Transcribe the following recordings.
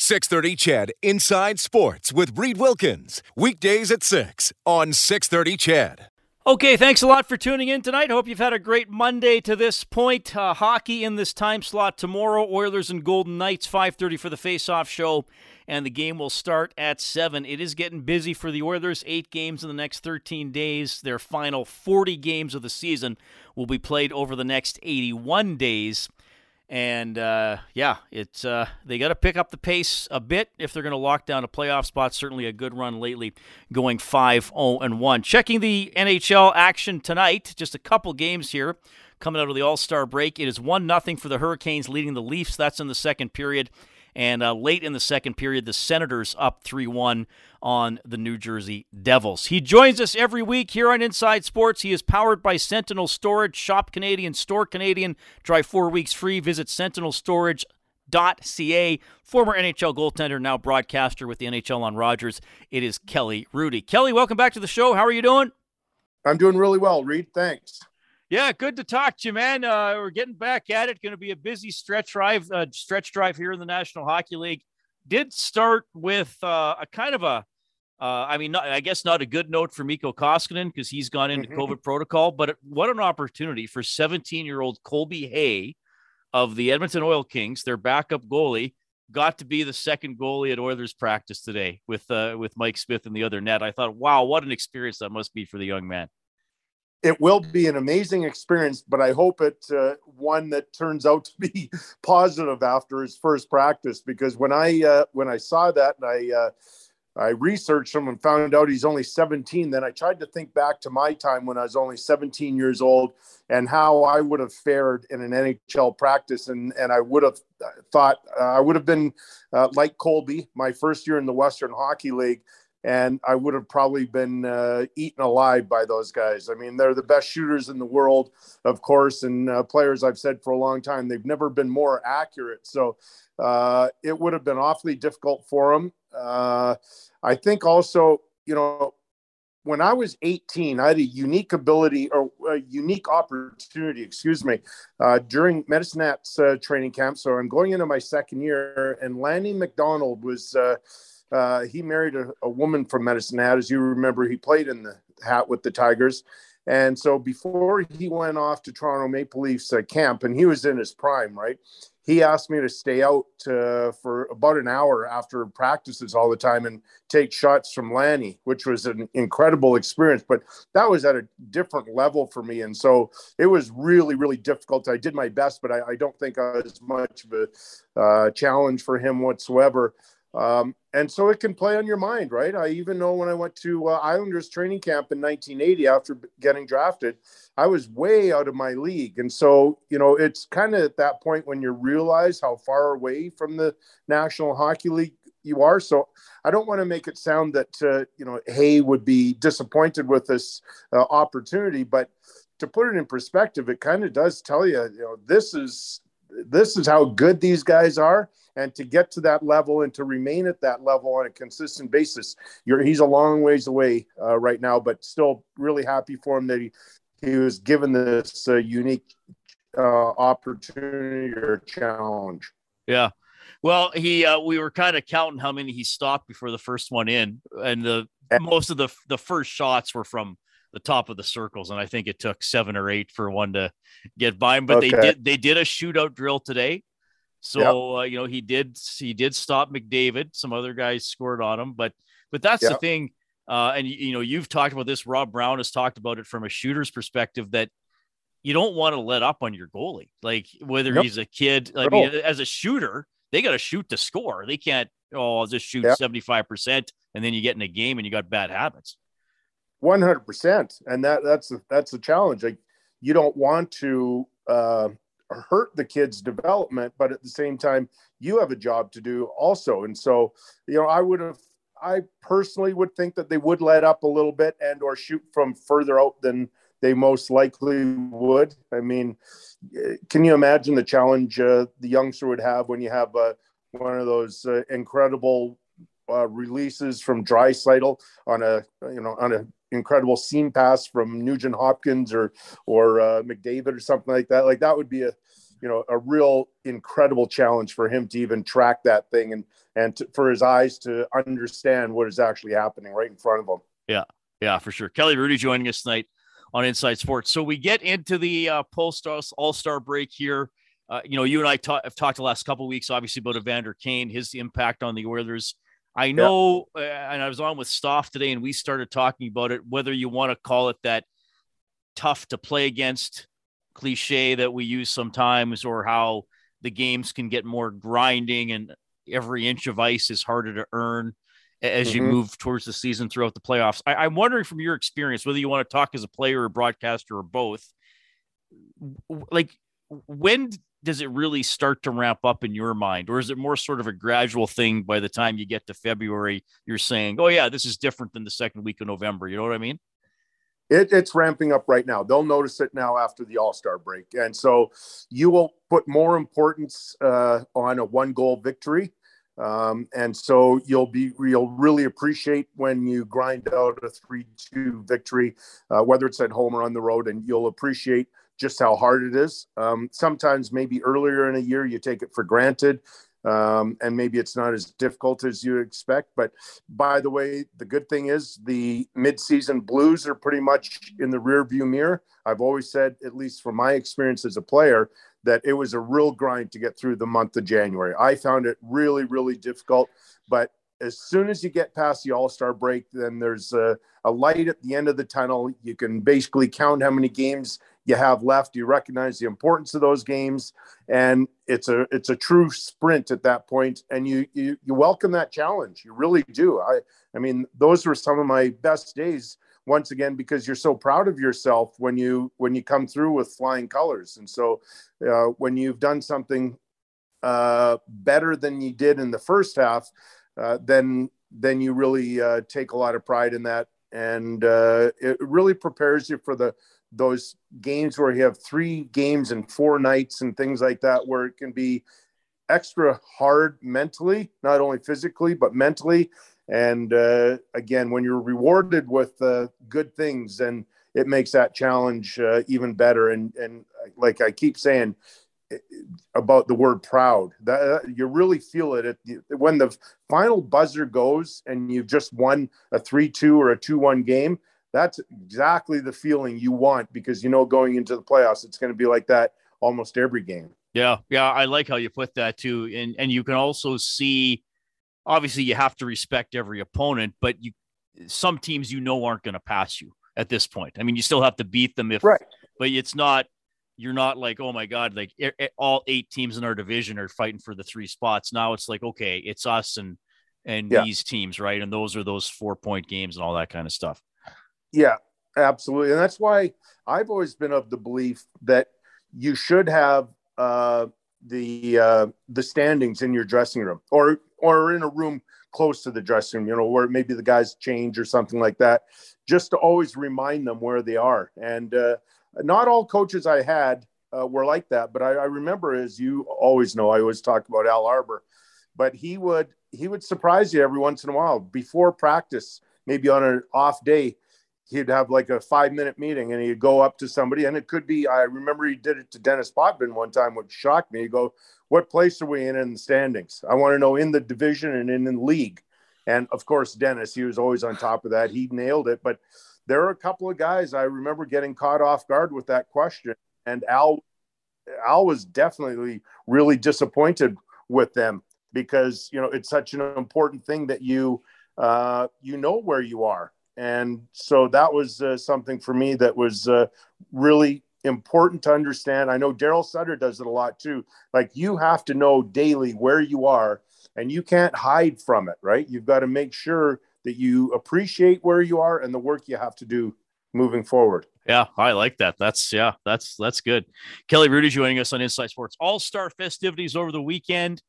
630 CHED Inside Sports with Reed Wilkins. Weekdays at 6 on 630 CHED. Okay, thanks a lot for tuning in tonight. Hope you've had a great Monday to this point. Uh, hockey in this time slot tomorrow. Oilers and Golden Knights, 5.30 for the face-off show. And the game will start at 7. It is getting busy for the Oilers. Eight games in the next 13 days. Their final 40 games of the season will be played over the next 81 days. And uh, yeah, it's uh, they got to pick up the pace a bit if they're going to lock down a playoff spot. Certainly a good run lately, going 5 0 and 1. Checking the NHL action tonight, just a couple games here coming out of the All Star break. It is 1 0 for the Hurricanes leading the Leafs. That's in the second period. And uh, late in the second period, the Senators up 3 1 on the New Jersey Devils. He joins us every week here on Inside Sports. He is powered by Sentinel Storage. Shop Canadian, store Canadian. Try four weeks free. Visit sentinelstorage.ca. Former NHL goaltender, now broadcaster with the NHL on Rogers. It is Kelly Hrudey. Kelly, welcome back to the show. How are you doing? I'm doing really well, Reed. Thanks. Yeah, good to talk to you, man. Uh, we're getting back at it. Going to be a busy stretch drive, uh, stretch drive here in the National Hockey League. Did start with uh, a kind of a, uh, I mean, not, I guess not a good note for Mikko Koskinen because he's gone into mm-hmm. COVID protocol. But what an opportunity for 17-year-old Colby Hay of the Edmonton Oil Kings, their backup goalie, got to be the second goalie at Oilers practice today with uh, with Mike Smith in the other net. I thought, wow, what an experience that must be for the young man it will be an amazing experience, but I hope it uh, one that turns out to be positive after his first practice. Because when I uh, when I saw that and I uh, I researched him and found out he's only 17, then I tried to think back to my time when I was only 17 years old and how I would have fared in an NHL practice, and and I would have thought uh, I would have been uh, like Colby my first year in the Western Hockey League and I would have probably been uh, eaten alive by those guys. I mean, they're the best shooters in the world, of course, and uh, players I've said for a long time. They've never been more accurate. So uh, it would have been awfully difficult for them. Uh, I think also, you know, when I was 18, I had a unique ability or a unique opportunity, excuse me, uh, during Medicine Hat's uh, training camp. So I'm going into my second year, and Lanny McDonald was uh, he married a, a, woman from Medicine Hat. As you remember, he played in the hat with the Tigers. And so before he went off to Toronto Maple Leafs uh, camp, and he was in his prime, right? He asked me to stay out uh, for about an hour after practices all the time and take shots from Lanny, which was an incredible experience. But that was at a different level for me. And so it was really, really difficult. I did my best, but I, I don't think I was much of a uh, challenge for him whatsoever. Um, and so it can play on your mind, right? I even know when I went to uh, Islanders training camp in 1980 after getting drafted, I was way out of my league. And so, you know, it's kind of at that point when you realize how far away from the National Hockey League you are. So I don't want to make it sound that, uh, you know, Hay would be disappointed with this uh, opportunity, but to put it in perspective, it kind of does tell you, you know, this is this is how good these guys are. And to get to that level and to remain at that level on a consistent basis you're he's a long ways away uh, right now but still really happy for him that he he was given this uh, unique uh, opportunity or challenge. Yeah. Well he uh, we were kind of counting how many he stopped before the first one in and the most of the the first shots were from the top of the circles and i think it took seven or eight for one to get by him but okay. they did they did a shootout drill today so yep. uh, you know he did he did stop McDavid. Some other guys scored on him, but but that's yep. the thing. Uh, and you know you've talked about this. Rob Brown has talked about it from a shooter's perspective that you don't want to let up on your goalie. Like whether he's a kid, I mean, as a shooter, they got to shoot to score. They can't. Oh, I'll just shoot seventy five percent, and then you get in a game and you got bad habits. One hundred percent, and that that's a, that's a challenge. Like you don't want to. Uh, hurt the kids' development, but at the same time, you have a job to do also. And so, you know, I would have, I personally would think that they would let up a little bit and or shoot from further out than they most likely would. I mean, can you imagine the challenge uh, the youngster would have when you have uh, one of those uh, incredible uh, releases from Draisaitl on a you know on an incredible seam pass from Nugent Hopkins or or uh, McDavid or something like that. Like that would be a you know a real incredible challenge for him to even track that thing and and to, for his eyes to understand what is actually happening right in front of him. Yeah, yeah, for sure. Kelly Hrudey joining us tonight on Inside Sports. So we get into the uh, post All Star break here. Uh, you know, you and I ta- have talked the last couple weeks, obviously, about Evander Kane, his impact on the Oilers. I know, yeah. uh, and I was on with Stoff today, and we started talking about it. Whether you want to call it that tough to play against cliche that we use sometimes, or how the games can get more grinding, and every inch of ice is harder to earn as mm-hmm. you move towards the season throughout the playoffs. I, am wondering from your experience, whether you want to talk as a player or broadcaster or both, like when does it really start to ramp up in your mind or is it more sort of a gradual thing by the time you get to february you're saying oh yeah this is different than the second week of november you know what i mean? It, it's ramping up right now. They'll notice it now after the all-star break and so you will put more importance uh, on a one goal victory um, and so you'll be you'll really appreciate when you grind out a three-two victory, uh, whether it's at home or on the road, and you'll appreciate just how hard it is. Um, sometimes maybe earlier in a year you take it for granted. Um, and maybe it's not as difficult as you expect. But by the way, the good thing is the midseason blues are pretty much in the rear view mirror. I've always said, at least from my experience as a player, that it was a real grind to get through the month of January. I found it really, really difficult. But as soon as you get past the All Star break, then there's a, a, light at the end of the tunnel. You can basically count how many games you have left. You recognize the importance of those games, and it's a it's a true sprint at that point. And you you, you welcome that challenge. You really do. I I mean, those were some of my best days. Once again, because you're so proud of yourself when you when you come through with flying colors, and so uh, when you've done something uh, better than you did in the first half, uh, then then you really uh, take a lot of pride in that, and uh, it really prepares you for the those games where you have three games and four nights and things like that, where it can be extra hard mentally, not only physically but mentally. And uh, again, when you're rewarded with uh, good things, then it makes that challenge uh, even better. And and like I keep saying about the word proud, that you really feel it at when the final buzzer goes and you've just won a three-two or a two-one game that's exactly the feeling you want because you know going into the playoffs it's going to be like that almost every game. Yeah, yeah, I like how you put that too, and and you can also see, obviously, you have to respect every opponent, but you some teams you know aren't going to pass you at this point. I mean, you still have to beat them if, right. but it's not. You're not like, oh my god, like it, it, all eight teams in our division are fighting for the three spots. Now it's like, okay, it's us and and yeah. these teams, right? And those are those four point games and all that kind of stuff. Yeah, absolutely. And that's why I've always been of the belief that you should have uh, the uh, the standings in your dressing room or or in a room close to the dressing room, you know, where maybe the guys change or something like that, just to always remind them where they are. And uh, not all coaches I had uh, were like that, but I, I remember, as you always know, I always talk about Al Arbour, but he would he would surprise you every once in a while before practice, maybe on an off day he'd have like a five minute meeting and he'd go up to somebody and it could be i remember he did it to Denis Potvin one time which shocked me. He'd go what place are we in in the standings? I want to know in the division and in the league. And of course Denis he was always on top of that. He nailed it. But there are a couple of guys i remember getting caught off guard with that question. And al al was definitely really disappointed with them because you know it's such an important thing that you uh, you know where you are and so that was uh, something for me that was uh, really important to understand. I know Darryl Sutter does it a lot too. Like you have to know daily where you are and you can't hide from it, right? You've got to make sure that you appreciate where you are and the work you have to do moving forward. Yeah, I like that. That's yeah, that's that's good. Kelly Hrudey joining us on Inside Sports. All Star festivities over the weekend.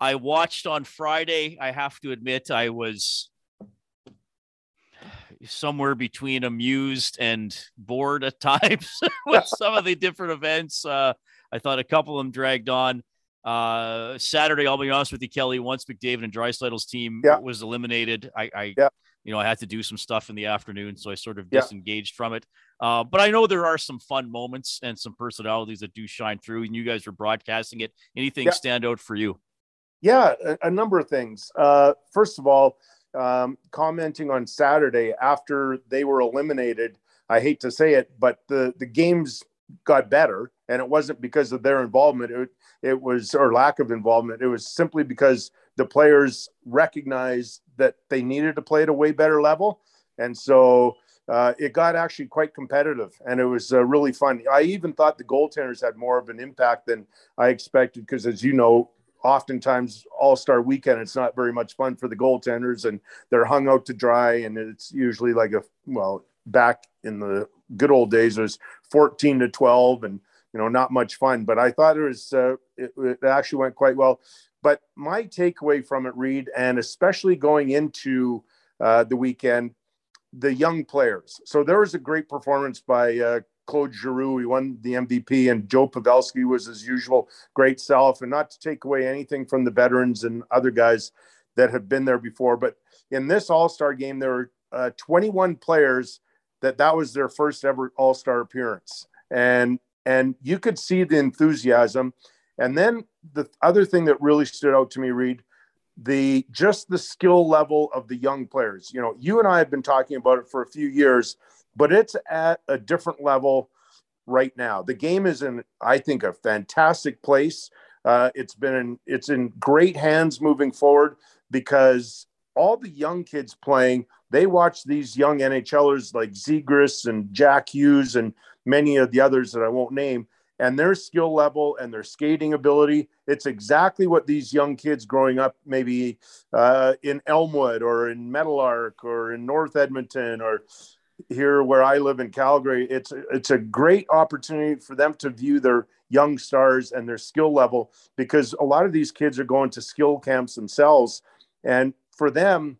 I watched on Friday. I have to admit, I was somewhere between amused and bored at times with some of the different events. Uh, I thought a couple of them dragged on. Uh, Saturday, I'll be honest with you, Kelly. Once McDavid and Draisaitl's team yeah. was eliminated, I, I yeah. you know, I had to do some stuff in the afternoon, so I sort of disengaged yeah. from it. Uh, but I know there are some fun moments and some personalities that do shine through, and you guys are broadcasting it. Anything stand out for you? Yeah, a, a number of things. Uh, first of all, um, commenting on Saturday after they were eliminated. I hate to say it, but the the games got better, and it wasn't because of their involvement. It, it was or lack of involvement. It was simply because the players recognized that they needed to play at a way better level, and so uh, it got actually quite competitive, and it was uh, really fun. I even thought the goaltenders had more of an impact than I expected because, as you know, oftentimes all star weekend it's not very much fun for the goaltenders and they're hung out to dry and it's usually like a well back in the good old days it was 14 to 12 and you know not much fun but i thought it was uh, it, it actually went quite well. But my takeaway from it reed and especially going into uh, the weekend the young players. So there was a great performance by uh, Claude Giroux. He won the MVP, and Joe Pavelski was his usual great self. And not to take away anything from the veterans and other guys that have been there before, but in this All Star game, there were uh, 21 players that that was their first ever All Star appearance, and and you could see the enthusiasm. And then the other thing that really stood out to me, Reed, the just the skill level of the young players. You know, you and I have been talking about it for a few years but it's at a different level right now. The game is in, I think, a fantastic place. Uh, it's been in, it's in great hands moving forward because all the young kids playing, they watch these young NHLers like Zegras and Jack Hughes and many of the others that I won't name, and their skill level and their skating ability. It's exactly what these young kids growing up, maybe uh, in Elmwood or in Meadowlark or in North Edmonton or here where I live in Calgary, it's it's a great opportunity for them to view their young stars and their skill level because a lot of these kids are going to skill camps themselves, and for them,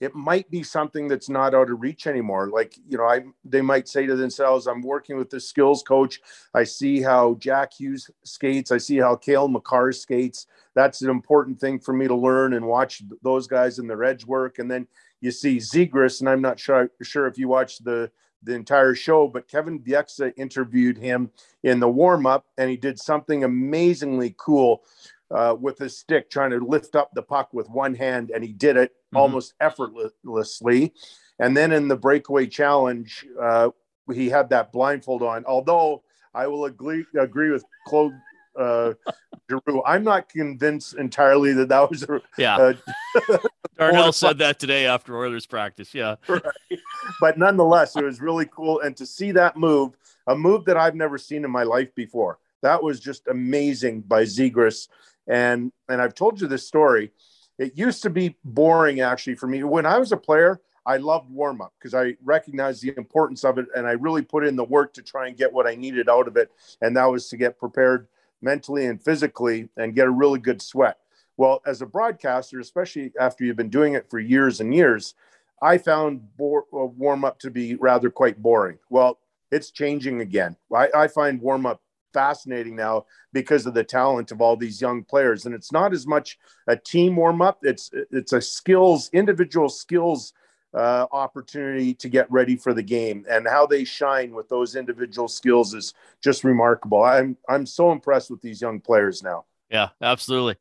it might be something that's not out of reach anymore. Like you know, I they might say to themselves, "I'm working with the skills coach. I see how Jack Hughes skates. I see how Cale Makar skates. That's an important thing for me to learn and watch those guys in their edge work, and then." You see Zegras, and I'm not sure, sure if you watched the the entire show, but Kevin Bieksa interviewed him in the warm up, and he did something amazingly cool uh, with his stick, trying to lift up the puck with one hand, and he did it mm-hmm. almost effortlessly. And then in the breakaway challenge, uh, he had that blindfold on. Although I will agree agree with Claude uh, Giroux. I'm not convinced entirely that that was a yeah. Uh, Darnell said that today after Oilers practice. Yeah, right. but nonetheless, it was really cool, and to see that move, a move that I've never seen in my life before. That was just amazing by Zegras, and and I've told you this story. It used to be boring actually for me when I was a player. I loved warm up because I recognized the importance of it, and I really put in the work to try and get what I needed out of it, and that was to get prepared mentally and physically and get a really good sweat. Well, as a broadcaster, especially after you've been doing it for years and years, I found uh, warm up to be rather quite boring. Well, it's changing again. I, I find warm up fascinating now because of the talent of all these young players, and it's not as much a team warm up. It's it's a skills, individual skills uh, opportunity to get ready for the game and how they shine with those individual skills is just remarkable. I'm I'm so impressed with these young players now. Yeah, absolutely.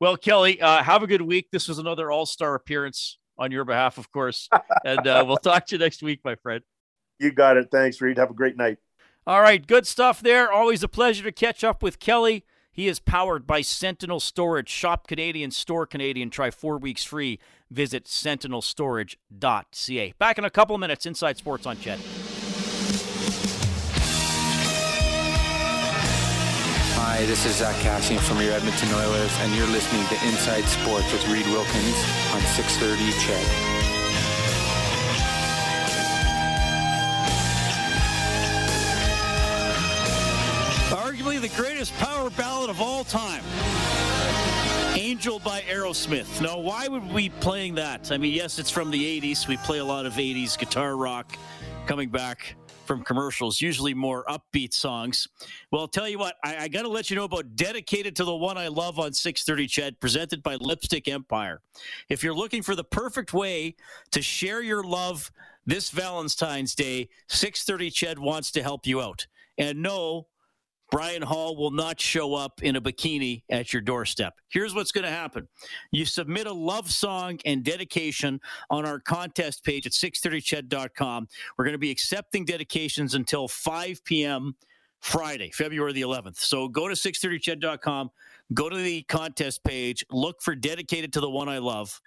Well, Kelly, uh, have a good week. This was another All Star appearance on your behalf, of course, and uh, we'll talk to you next week, my friend. You got it. Thanks, Reed. Have a great night. All right, good stuff there. Always a pleasure to catch up with Kelly. He is powered by Sentinel Storage. Shop Canadian, store Canadian. Try four weeks free. Visit sentinelstorage.ca. Back in a couple minutes, Inside Sports on CHED. Hi, this is Zach Kassian from your Edmonton Oilers, and you're listening to Inside Sports with Reed Wilkins on 630 CHED. Greatest power ballad of all time. Angel by Aerosmith. Now, why would we be playing that? I mean, yes, it's from the 80s. We play a lot of 80s guitar rock coming back from commercials, usually more upbeat songs. Well, I'll tell you what, I, I got to let you know about Dedicated to the One I Love on 630 Ched, presented by Lipstick Empire. If you're looking for the perfect way to share your love this Valentine's Day, 630 Ched wants to help you out. And no, Brian Hall will not show up in a bikini at your doorstep. Here's what's going to happen. You submit a love song and dedication on our contest page at 630ched.com. We're going to be accepting dedications until 5 p.m. Friday, February the 11th. So go to 630ched.com, go to the contest page, look for dedicated to the one I love.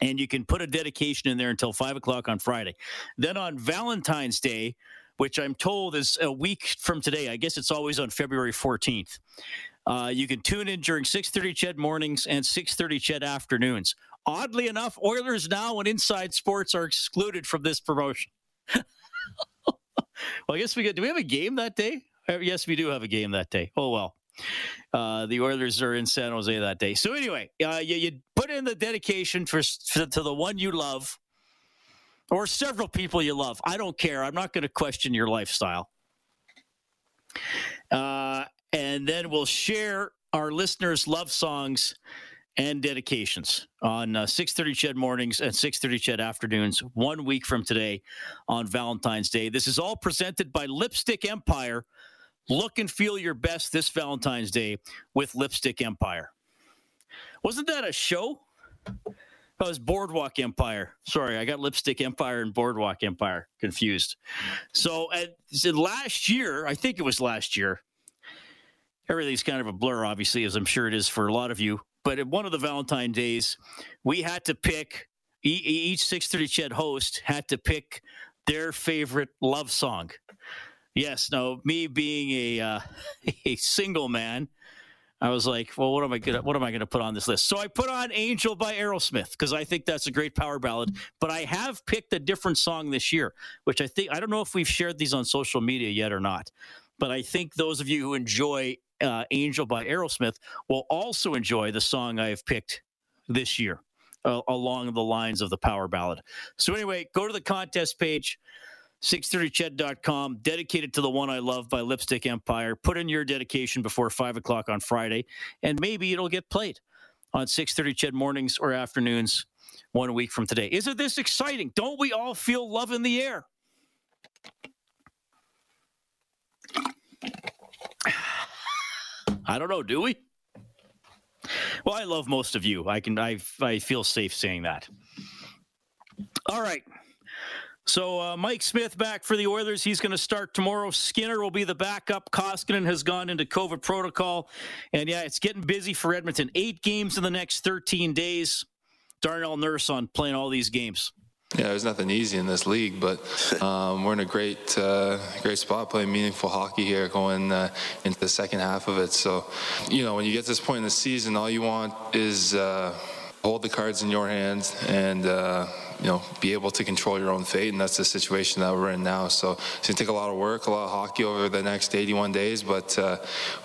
And you can put a dedication in there until five o'clock on Friday. Then on Valentine's Day, which I'm told is a week from today. I guess it's always on February 14th. Uh, you can tune in during 6:30 Ched mornings and 6:30 Ched afternoons. Oddly enough, Oilers now and Inside Sports are excluded from this promotion. well, I guess we get. Do we have a game that day? Uh, yes, we do have a game that day. Oh well. Uh, the Oilers are in San Jose that day. So anyway, uh, you, you put in the dedication for, for to the one you love or several people you love. I don't care. I'm not going to question your lifestyle. Uh, and then we'll share our listeners' love songs and dedications on uh, 6.30 ched mornings and 6.30 ched afternoons one week from today on valentine's day this is all presented by lipstick empire look and feel your best this valentine's day with lipstick empire wasn't that a show Oh, it's Boardwalk Empire. Sorry, I got Lipstick Empire and Boardwalk Empire confused. So, at, last year, I think it was last year. Everything's kind of a blur, obviously, as I'm sure it is for a lot of you. But at one of the Valentine days, we had to pick each 630 Ched host had to pick their favorite love song. Yes, now me being a uh, a single man, I was like, well, what am I gonna what am I gonna put on this list? So I put on Angel by Aerosmith because I think that's a great power ballad. But I have picked a different song this year, which I think I don't know if we've shared these on social media yet or not. But I think those of you who enjoy uh, Angel by Aerosmith will also enjoy the song I've picked this year uh, along the lines of the power ballad. So anyway, go to the contest page 630ched.com, dedicated to the one I love by Lipstick Empire. Put in your dedication before 5 o'clock on Friday, and maybe it'll get played on 630 Ched mornings or afternoons one week from today. Isn't this exciting? Don't we all feel love in the air? I don't know, do we? Well, I love most of you. I can I I feel safe saying that. All right. So uh, Mike Smith back for the Oilers. He's going to start tomorrow. Skinner will be the backup. Koskinen has gone into COVID protocol, and yeah, it's getting busy for Edmonton. Eight games in the next 13 days. Darnell Nurse on playing all these games. Yeah, there's nothing easy in this league, but um, we're in a great, uh, great spot playing meaningful hockey here, going uh, into the second half of it. So, you know, when you get to this point in the season, all you want is uh, hold the cards in your hands and uh, you know, be able to control your own fate, and that's the situation that we're in now. So it's gonna take a lot of work, a lot of hockey over the next 81 days. But uh,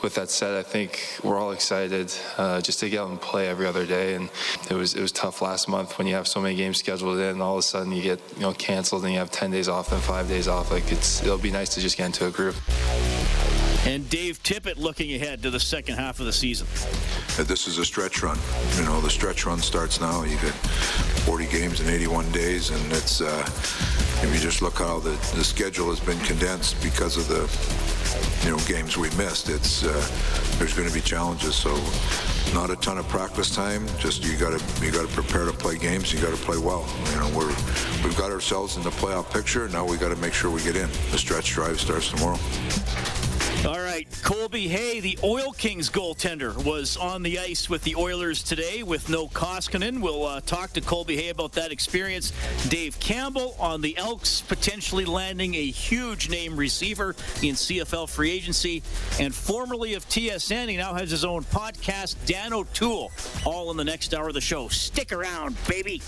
with that said, I think we're all excited uh, just to get out and play every other day. And it was it was tough last month when you have so many games scheduled in, and all of a sudden you get you know canceled, and you have 10 days off and five days off. Like it's it'll be nice to just get into a groove. And Dave Tippett looking ahead to the second half of the season. This is a stretch run. You know, the stretch run starts now. You get 40 games in 81 days, and it's uh, if you just look how the, the schedule has been condensed because of the you know games we missed. It's uh, there's going to be challenges. So not a ton of practice time. Just you got to you got to prepare to play games. You got to play well. You know we're we've got ourselves in the playoff picture. Now we got to make sure we get in. The stretch drive starts tomorrow. All right, Colby Hay, the Oil Kings goaltender, was on the ice with the Oilers today with no Koskinen. We'll uh, talk to Colby Hay about that experience. Dave Campbell on the Elks potentially landing a huge name receiver in CFL free agency, and formerly of TSN, he now has his own podcast, Dan O'Toole. All in the next hour of the show. Stick around, baby.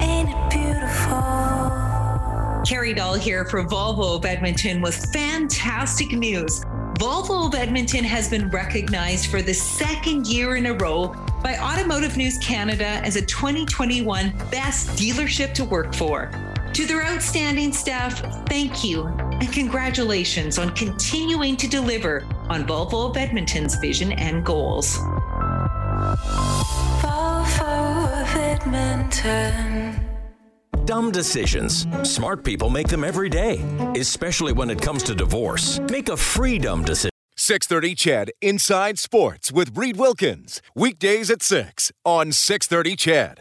Ain't it beautiful? Carrie Dahl here for Volvo of Edmonton with fantastic news. Volvo of Edmonton has been recognized for the second year in a row by Automotive News Canada as a 2021 Best Dealership to Work for. To their outstanding staff, thank you and congratulations on continuing to deliver on Volvo of Edmonton's vision and goals. Volvo of Edmonton. Dumb decisions. Smart people make them every day, especially when it comes to divorce. Make a free dumb decision. 630 CHED Inside Sports with Reed Wilkins. Weekdays at 6 on 630 CHED.